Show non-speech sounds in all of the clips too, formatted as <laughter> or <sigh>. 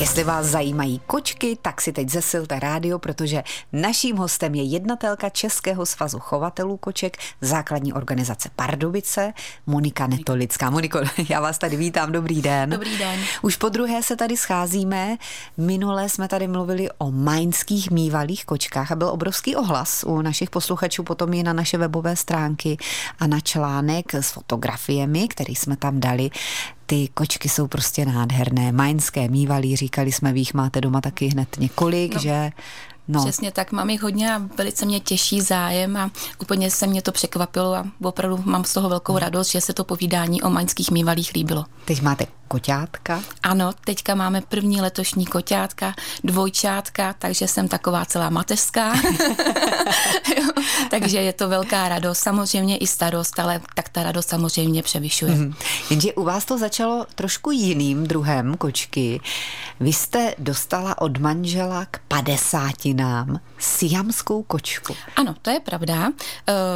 Jestli vás zajímají kočky, tak si teď zesilte rádio, protože naším hostem je jednatelka Českého svazu chovatelů koček, základní organizace Pardubice, Monika Netolická. Moniko, <laughs> já vás tady vítám, dobrý den. Dobrý den. Už po druhé se tady scházíme. Minule jsme tady mluvili o mainských mývalých kočkách a byl obrovský ohlas u našich posluchačů, potom i na naše webové stránky a na článek s fotografiemi, který jsme tam dali ty kočky jsou prostě nádherné. Mainské, mývalí, říkali jsme, vy jich máte doma taky hned několik, no. že No. Přesně tak, mám jich hodně a velice mě těší zájem a úplně se mě to překvapilo a opravdu mám z toho velkou radost, že se to povídání o maňských mývalích líbilo. Teď máte koťátka? Ano, teďka máme první letošní koťátka, dvojčátka, takže jsem taková celá mateřská. <laughs> takže je to velká radost, samozřejmě i starost, ale tak ta radost samozřejmě převyšuje. Mm. Jenže u vás to začalo trošku jiným druhem kočky. Vy jste dostala od manžela k padesátinám siamskou kočku. Ano, to je pravda. Uh,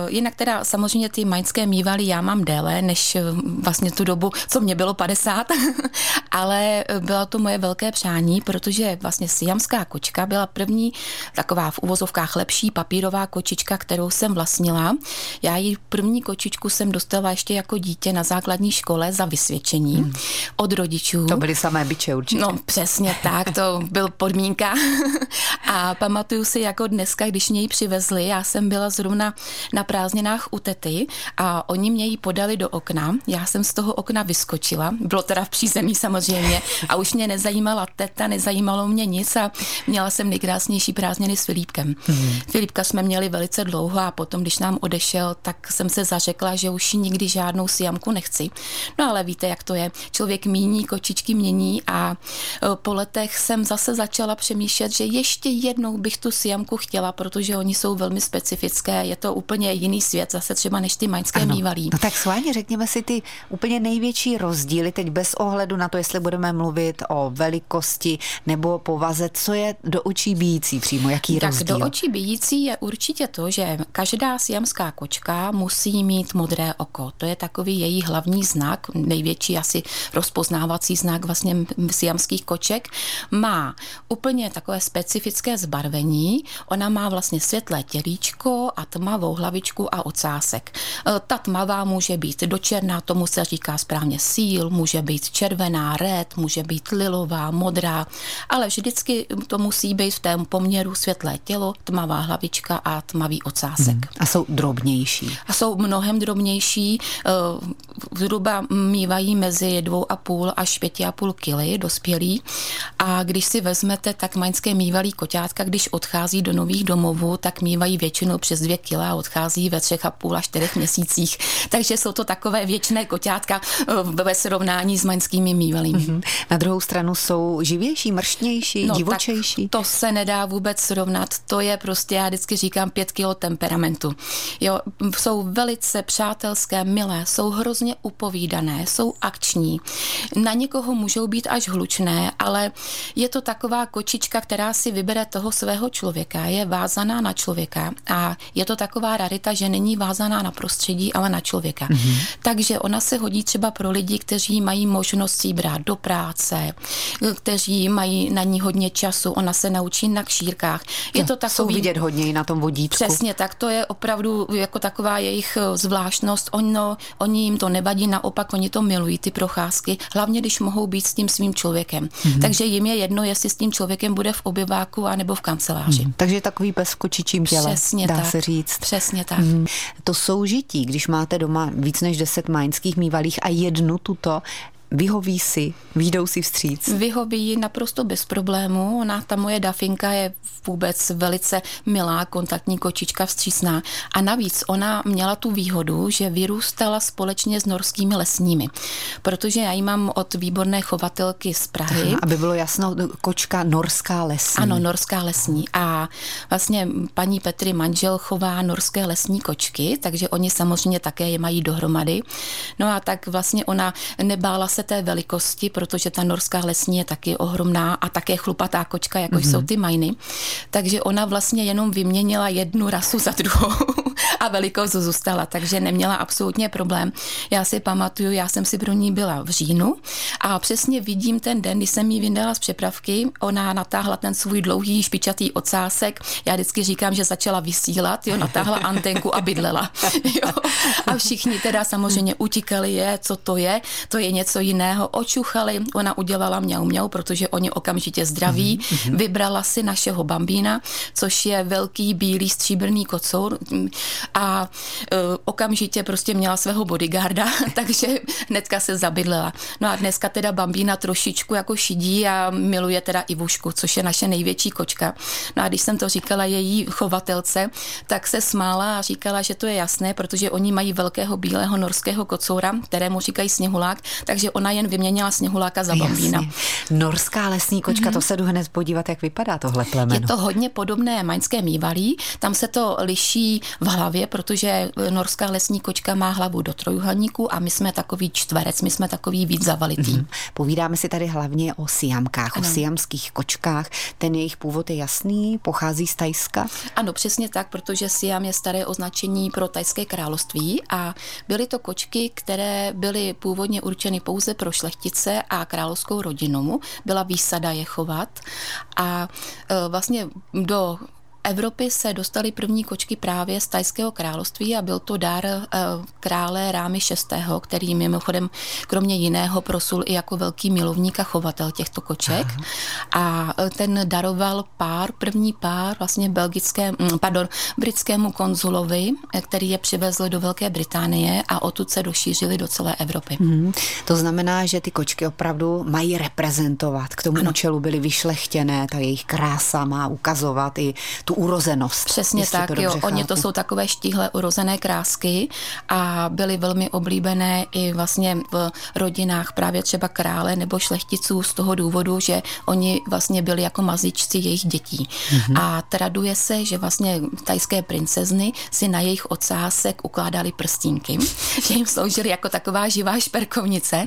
jinak teda samozřejmě ty majské mývaly já mám déle, než uh, vlastně tu dobu, co mě bylo 50, <laughs> ale bylo to moje velké přání, protože vlastně siamská kočka byla první taková v uvozovkách lepší papírová kočička, kterou jsem vlastnila. Já ji první kočičku jsem dostala ještě jako dítě na základní škole za vysvědčení hmm. od rodičů. To byly samé byče určitě. No přesně tak, to byl podmínka. A pamatuju si jako dneska, když mě ji přivezli, já jsem byla zrovna na prázdninách u tety a oni mě ji podali do okna. Já jsem z toho okna vyskočila. Bylo teda v přízemí samozřejmě a už mě nezajímala teta, nezajímalo mě nic a měla jsem nejkrásnější prázdniny s Filipkem. Hmm. Filipka jsme měli velice dlouho a potom, když nám odešel, tak jsem se zařekla, že už nikdy žádnou siamku nechci. No ale víte, jak to je. Člověk míní, kočičky mění a po letech jsem zase začala přemýšlet, že ještě jednou bych tu siamku chtěla, protože oni jsou velmi specifické, je to úplně jiný svět, zase třeba než ty maňské mývalí. No tak schválně řekněme si ty úplně největší rozdíly, teď bez ohledu na to, jestli budeme mluvit o velikosti nebo povaze, co je do očí bíjící přímo, jaký tak rozdíl? do očí bíjící je určitě to, že každá siamská kočka musí mít modré oko. To je takový její hlavní znak, největší asi rozpoznávací znak vlastně siamských koček. Má úplně takové specifické zbarvení. Ona má vlastně světlé tělíčko a tmavou hlavičku a ocásek. E, ta tmavá může být dočerná, tomu se říká správně síl, může být červená, red, může být lilová, modrá, ale vždycky to musí být v tom poměru světlé tělo, tmavá hlavička a tmavý ocásek. Hmm. A jsou drobnější. A jsou mnohem drobnější, e, zhruba mývají mezi 2,5 až 5,5 kg dospělí. A když si vezmete, tak maňské mývalí koťátka, když odchází do nových domovů, tak mývají většinou přes 2 kg a odchází ve třech a půl až čtyřech měsících. <laughs> Takže jsou to takové věčné koťátka e, ve srovnání s maňskými mývalými. Mm-hmm. Na druhou stranu jsou živější, mrštnější, no, divočejší. to se nedá vůbec srovnat. To je prostě, já vždycky říkám, pět kilo temperamentu. Jo, jsou velice přátelské, milé, jsou hrozně upovídané, jsou akční. Na někoho můžou být až hlučné, ale je to taková kočička, která si vybere toho svého člověka, je vázaná na člověka a je to taková rarita, že není vázaná na prostředí, ale na člověka. Mm-hmm. Takže ona se hodí třeba pro lidi, kteří mají možnost jí brát do práce, kteří mají na ní hodně času, ona se naučí na kšírkách. Je to takový... Jsou vidět hodně i na tom vodítku. Přesně tak, to je opravdu jako taková jejich eh, zvláštnost. Ono, oni jim to nevadí, naopak oni to milují, ty procházky, hlavně když mohou být s tím svým člověkem. Mm-hmm. Takže jim je jedno, jestli s tím člověkem bude v obyváku a nebo v kanceláři. Mm-hmm. Takže takový pes v kočičím těle, Přesně dá tak. se říct. Přesně tak. Mm-hmm. To soužití, když máte doma víc než deset majnských mývalých a jednu tuto, vyhoví si, výjdou si vstříc? Vyhoví naprosto bez problému. Ona, ta moje dafinka je vůbec velice milá, kontaktní kočička vstřícná. A navíc ona měla tu výhodu, že vyrůstala společně s norskými lesními. Protože já ji mám od výborné chovatelky z Prahy. Aha, aby bylo jasno, kočka norská lesní. Ano, norská lesní. A vlastně paní Petry manžel chová norské lesní kočky, takže oni samozřejmě také je mají dohromady. No a tak vlastně ona nebála se se té velikosti, protože ta norská lesní je taky ohromná a také chlupatá kočka, jako mm-hmm. jsou ty majny. Takže ona vlastně jenom vyměnila jednu rasu za druhou a velikost zůstala, takže neměla absolutně problém. Já si pamatuju, já jsem si pro ní byla v říjnu a přesně vidím ten den, kdy jsem jí vyndala z přepravky, ona natáhla ten svůj dlouhý špičatý ocásek. Já vždycky říkám, že začala vysílat, jo, natáhla antenku a bydlela. <laughs> Jo. A všichni teda samozřejmě utíkali je, co to je, to je něco jiného, očuchali, ona udělala mňau mňau, protože oni okamžitě zdraví, mm-hmm. vybrala si našeho bambína, což je velký bílý stříbrný kocour a uh, okamžitě prostě měla svého bodyguarda, <laughs> takže hnedka se zabydlela. No a dneska teda bambína trošičku jako šidí a miluje teda Ivušku, což je naše největší kočka. No a když jsem to říkala její chovatelce, tak se smála a říkala, že to je jasné, protože oni mají velkého bílého norského kocoura, kterému říkají sněhulák, takže ona jen vyměnila sněhuláka za bambína. Jasně. Norská lesní kočka, mm-hmm. to se jdu hned podívat, jak vypadá tohle plemeno. Je to hodně podobné maňské mývalí, tam se to liší v hlavě, protože norská lesní kočka má hlavu do trojuhelníku a my jsme takový čtverec, my jsme takový víc zavalitý. Mm-hmm. Povídáme si tady hlavně o siamkách, ano. o siamských kočkách. Ten jejich původ je jasný, pochází z Tajska? Ano, přesně tak, protože siam je staré označení pro tajské království a byly to kočky, které byly původně určeny pouze pro šlechtice a královskou rodinu. Byla výsada je chovat a e, vlastně do Evropy se dostaly první kočky právě z Tajského království a byl to dar eh, krále Rámy VI., který mimochodem kromě jiného prosul i jako velký milovník a chovatel těchto koček. Aha. A eh, ten daroval pár, první pár vlastně belgické, mm, pardon, britskému konzulovi, eh, který je přivezl do Velké Británie a odtud se došířili do celé Evropy. Hmm. To znamená, že ty kočky opravdu mají reprezentovat. K tomu ano. účelu byly vyšlechtěné, ta jejich krása má ukazovat i tu urozenost. Přesně tak, jo. Chápu. Oni to jsou takové štíhle urozené krásky a byly velmi oblíbené i vlastně v rodinách právě třeba krále nebo šlechticů z toho důvodu, že oni vlastně byli jako mazičci jejich dětí. Mm-hmm. A traduje se, že vlastně tajské princezny si na jejich ocásek ukládali prstínky, <laughs> že jim sloužily jako taková živá šperkovnice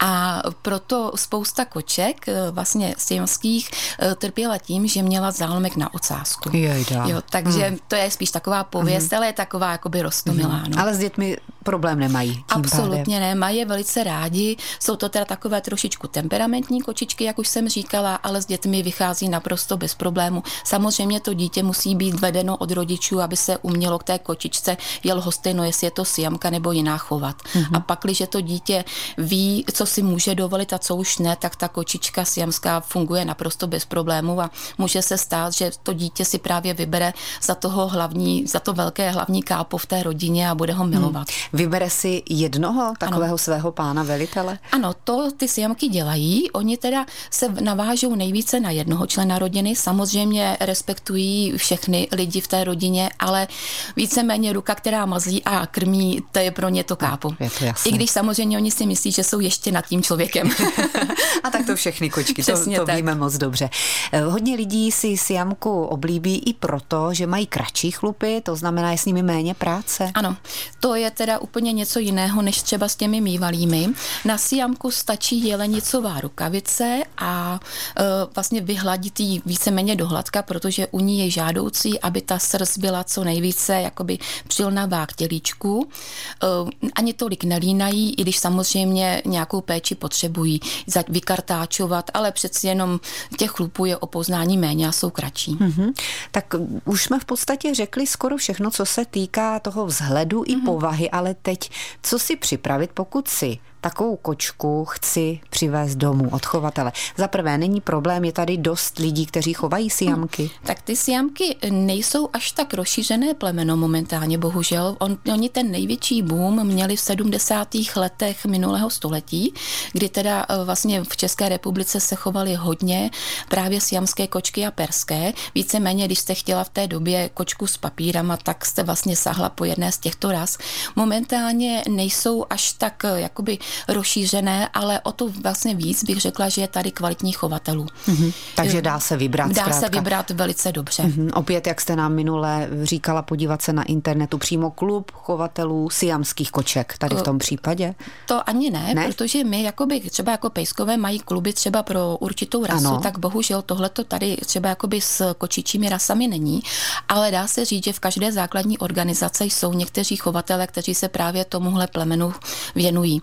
a proto spousta koček eh, vlastně siamských eh, trpěla tím, že měla zálomek na ocásku. Jejda. Jo, takže hmm. to je spíš taková pověst, hmm. ale je taková jakoby rostomilá. Hmm. No. Ale s dětmi problém nemají. Absolutně ne, mají je velice rádi. Jsou to teda takové trošičku temperamentní kočičky, jak už jsem říkala, ale s dětmi vychází naprosto bez problému. Samozřejmě to dítě musí být vedeno od rodičů, aby se umělo k té kočičce jel hostejno, jestli je to siamka nebo jiná chovat. Mm-hmm. A pak, když to dítě ví, co si může dovolit a co už ne, tak ta kočička siamská funguje naprosto bez problému a může se stát, že to dítě si právě vybere za toho hlavní, za to velké hlavní kápo v té rodině a bude ho milovat. Hmm. Vybere si jednoho takového ano. svého pána velitele? Ano, to ty siamky dělají. Oni teda se navážou nejvíce na jednoho člena rodiny. Samozřejmě respektují všechny lidi v té rodině, ale víceméně ruka, která mazlí a krmí, to je pro ně to kápo. Je to jasné. I když samozřejmě oni si myslí, že jsou ještě nad tím člověkem. <laughs> a tak to všechny kočky, Přesně to, to víme moc dobře. Eh, hodně lidí si siamku oblíbí i proto, že mají kratší chlupy, to znamená, je s nimi méně práce. Ano, to je teda úplně něco jiného, než třeba s těmi mývalými. Na siamku stačí jelenicová rukavice a e, vlastně vyhladit ji víceméně do hladka, protože u ní je žádoucí, aby ta srst byla co nejvíce jakoby přilnavá k tělíčku. E, ani tolik nelínají, i když samozřejmě nějakou péči potřebují vykartáčovat, ale přeci jenom těch chlupů je o poznání méně a jsou kratší. Mm-hmm. Tak už jsme v podstatě řekli skoro všechno, co se týká toho vzhledu mm-hmm. i mhm. povahy, ale teď co si připravit, pokud si takovou kočku chci přivést domů od chovatele. Za prvé, není problém, je tady dost lidí, kteří chovají siamky. Hmm. Tak ty siamky nejsou až tak rozšířené plemeno momentálně, bohužel. On, oni ten největší boom měli v 70. letech minulého století, kdy teda eh, vlastně v České republice se chovaly hodně právě siamské kočky a perské. Víceméně, když jste chtěla v té době kočku s papírama, tak jste vlastně sahla po jedné z těchto ras. Momentálně nejsou až tak eh, jakoby rozšířené, ale o to vlastně víc bych řekla, že je tady kvalitní chovatelů. Mm-hmm. Takže dá se vybrat. Dá zkrátka. se vybrat velice dobře. Mm-hmm. Opět, jak jste nám minule říkala, podívat se na internetu přímo klub chovatelů siamských koček, tady v tom případě? To ani ne, ne? protože my jakoby, třeba jako pejskové mají kluby třeba pro určitou rasu, ano. tak bohužel tohle to tady třeba jakoby s kočičími rasami není, ale dá se říct, že v každé základní organizaci jsou někteří chovatele, kteří se právě tomuhle plemenu věnují.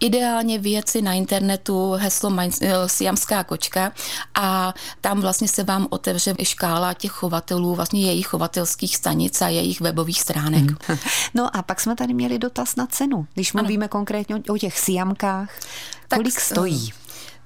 Ideálně si na internetu heslo eh, siamská kočka a tam vlastně se vám otevře škála těch chovatelů, vlastně jejich chovatelských stanic a jejich webových stránek. Hmm. <laughs> No a pak jsme tady měli dotaz na cenu. Když mluvíme ano. konkrétně o těch siamkách, tak, kolik stojí?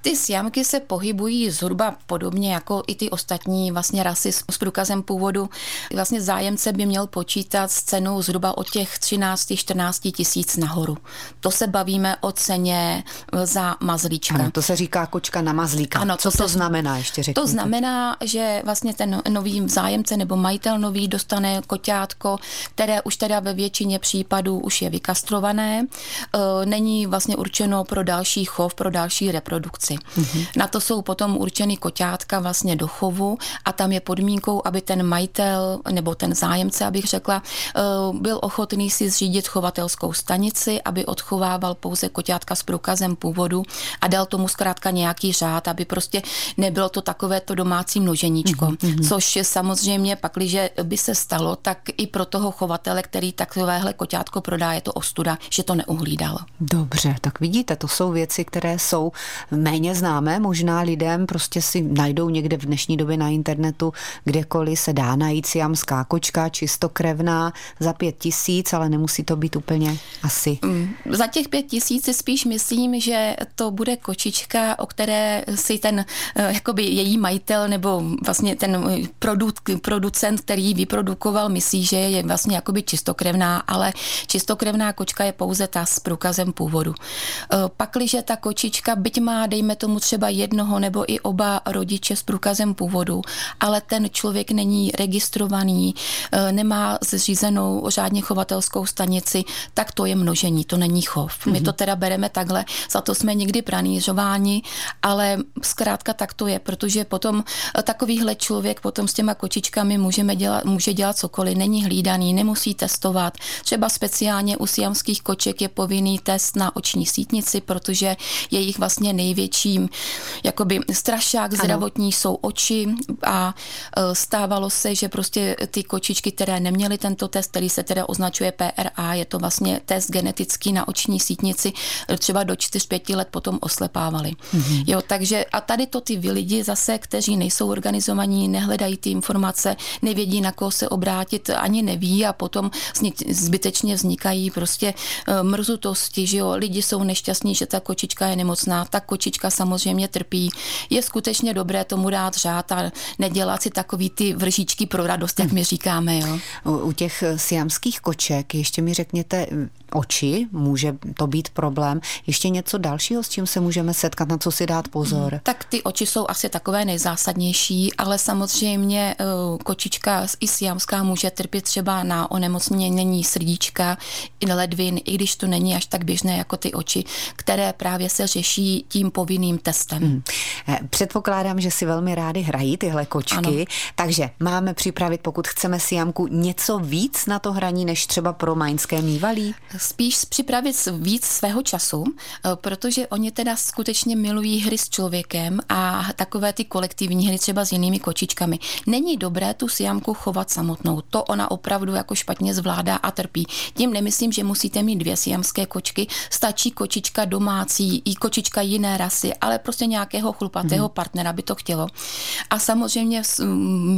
Ty siamky se pohybují zhruba podobně jako i ty ostatní vlastně rasy s, s průkazem původu. Vlastně zájemce by měl počítat s cenou zhruba od těch 13-14 tisíc nahoru. To se bavíme o ceně e, za mazlíčka. Ano, to se říká kočka na mazlíka. Ano, Co to, to znamená, ještě řekněte? To znamená, že vlastně ten nový zájemce nebo majitel nový dostane koťátko, které už teda ve většině případů už je vykastrované. E, není vlastně určeno pro další chov, pro další reprodukci kozy. Mm-hmm. Na to jsou potom určeny koťátka vlastně do chovu a tam je podmínkou, aby ten majitel nebo ten zájemce, abych řekla, eh, byl ochotný si zřídit chovatelskou stanici, aby odchovával pouze koťátka s průkazem původu a dal tomu zkrátka nějaký řád, aby prostě nebylo to takové to domácí množeníčko. Mm-hmm. Což samozřejmě pak, když by se stalo, tak i pro toho chovatele, který takovéhle koťátko prodá, je to ostuda, že to neuhlídal. Dobře, tak vidíte, to jsou věci, které jsou méně méně známé, možná lidem prostě si najdou někde v dnešní době na internetu, kdekoliv se dá najít siamská kočka, čistokrevná za pět tisíc, ale nemusí to být úplně asi. Mm, za těch pět tisíc si spíš myslím, že to bude kočička, o které si ten eh, jakoby její majitel nebo vlastně ten produkt, producent, který ji vyprodukoval, myslí, že je vlastně jakoby čistokrevná, ale čistokrevná kočka je pouze ta s průkazem původu. Eh, pakliže ta kočička, byť má, dejme tomu třeba jednoho nebo i oba rodiče s průkazem původu, ale ten člověk není registrovaný, e, nemá zřízenou řádně chovatelskou stanici, tak to je množení, to není chov. My to mhm. teda bereme takhle, za to jsme někdy pranířováni, ale zkrátka tak to je, protože potom e, takovýhle člověk potom s těma kočičkami můžeme dělat, může dělat cokoliv, není hlídaný, nemusí testovat. Třeba speciálně u siamských koček je povinný test na oční sítnici, protože je jich vlastně největší největším jakoby strašák ano. zdravotní jsou oči a e, stávalo se, že prostě ty kočičky, které neměly tento test, který se teda označuje PRA, je to vlastně test genetický na oční sítnici, třeba do 4-5 let potom oslepávali. Mm-hmm. Jo, takže a tady to ty lidi zase, kteří nejsou organizovaní, nehledají ty informace, nevědí, na koho se obrátit, ani neví a potom zbytečně vznikají prostě e, mrzutosti, že jo, lidi jsou nešťastní, že ta kočička je nemocná, ta kočička samozřejmě trpí. Je skutečně dobré tomu dát řád a nedělat si takový ty vržíčky pro radost, jak my říkáme. Jo. U těch siamských koček ještě mi řekněte, oči, může to být problém. Ještě něco dalšího, s čím se můžeme setkat, na co si dát pozor? Hmm, tak ty oči jsou asi takové nejzásadnější, ale samozřejmě eh, kočička i siamská může trpět třeba na onemocnění srdíčka, i ledvin, i když to není až tak běžné jako ty oči, které právě se řeší tím povinným testem. Hmm. Předpokládám, že si velmi rádi hrají tyhle kočky, ano. takže máme připravit, pokud chceme siamku, něco víc na to hraní, než třeba pro maňské mývalí? Spíš připravit víc svého času, eh, protože oni teda skutečně milují hry s člověkem a takové ty kolektivní hry třeba s jinými kočičkami. Není dobré tu siamku chovat samotnou. To ona opravdu jako špatně zvládá a trpí. Tím nemyslím, že musíte mít dvě siamské kočky, stačí kočička domácí, i kočička jiné rasy, ale prostě nějakého chlupatého hmm. partnera by to chtělo. A samozřejmě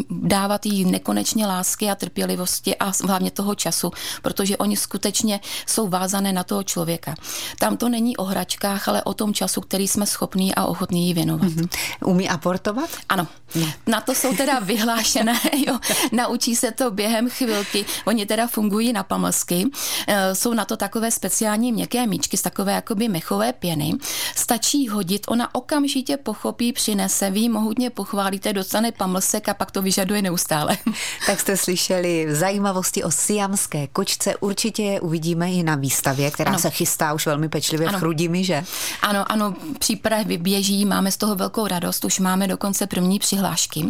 dávat jí nekonečně lásky a trpělivosti a hlavně toho času, protože oni skutečně jsou vázané na toho člověka. Tam to není o hračkách, ale o tom času, který jsme schopní a ochotní jí věnovat. Mm-hmm. Umí aportovat? Ano. Ne. Na to jsou teda vyhlášené, <laughs> jo. Naučí se to během chvilky. Oni teda fungují na pamlsky. E, jsou na to takové speciální měkké míčky z takové jakoby mechové pěny. Stačí hodit, ona okamžitě pochopí, přinese, vy mohutně pochválíte, dostane pamlsek a pak to vyžaduje neustále. Tak jste slyšeli zajímavosti o siamské kočce. Určitě je uvidíme i na výstavě, která ano. se chystá už velmi pečlivě ano. v Chrudimi, že? Ano, ano, přípravy běží, máme z toho velkou radost, už máme dokonce první přihlášky,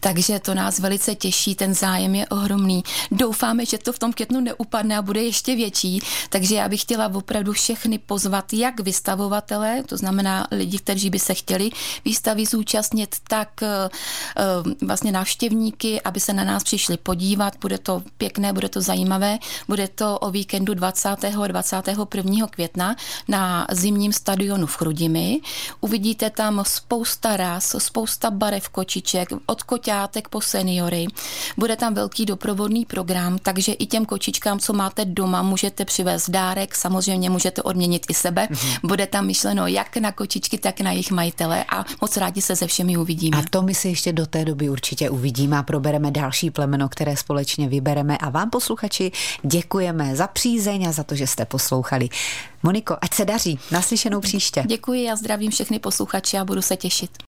takže to nás velice těší, ten zájem je ohromný. Doufáme, že to v tom květnu neupadne a bude ještě větší, takže já bych chtěla opravdu všechny pozvat, jak vystavovatele, to znamená lidi, kteří by se chtěli výstavy zúčastnit, tak uh, vlastně návštěvníky, aby se na nás přišli podívat. Bude to pěkné, bude to zajímavé. Bude to o víkendu 20. a 21. května na zimním stadionu v Chrudimi. Uvidíte tam spousta ras, spousta barev kočiček, od koťátek po seniory. Bude tam velký doprovodný program, takže i těm kočičkám, co máte doma, můžete přivést dárek, samozřejmě můžete odměnit i sebe. Mm-hmm. Bude tam myšleno jak na kočičky, tak na jejich majitele a moc rádi se se všemi uvidíme. A to my si ještě do té doby určitě uvidíme a probereme další plemeno, které společně vybereme. A vám, posluchači, děkujeme za přízeň a za to, že jste poslouchali. Moniko, ať se daří. Naslyšenou příště. Děkuji a zdravím všechny posluchače a budu se těšit.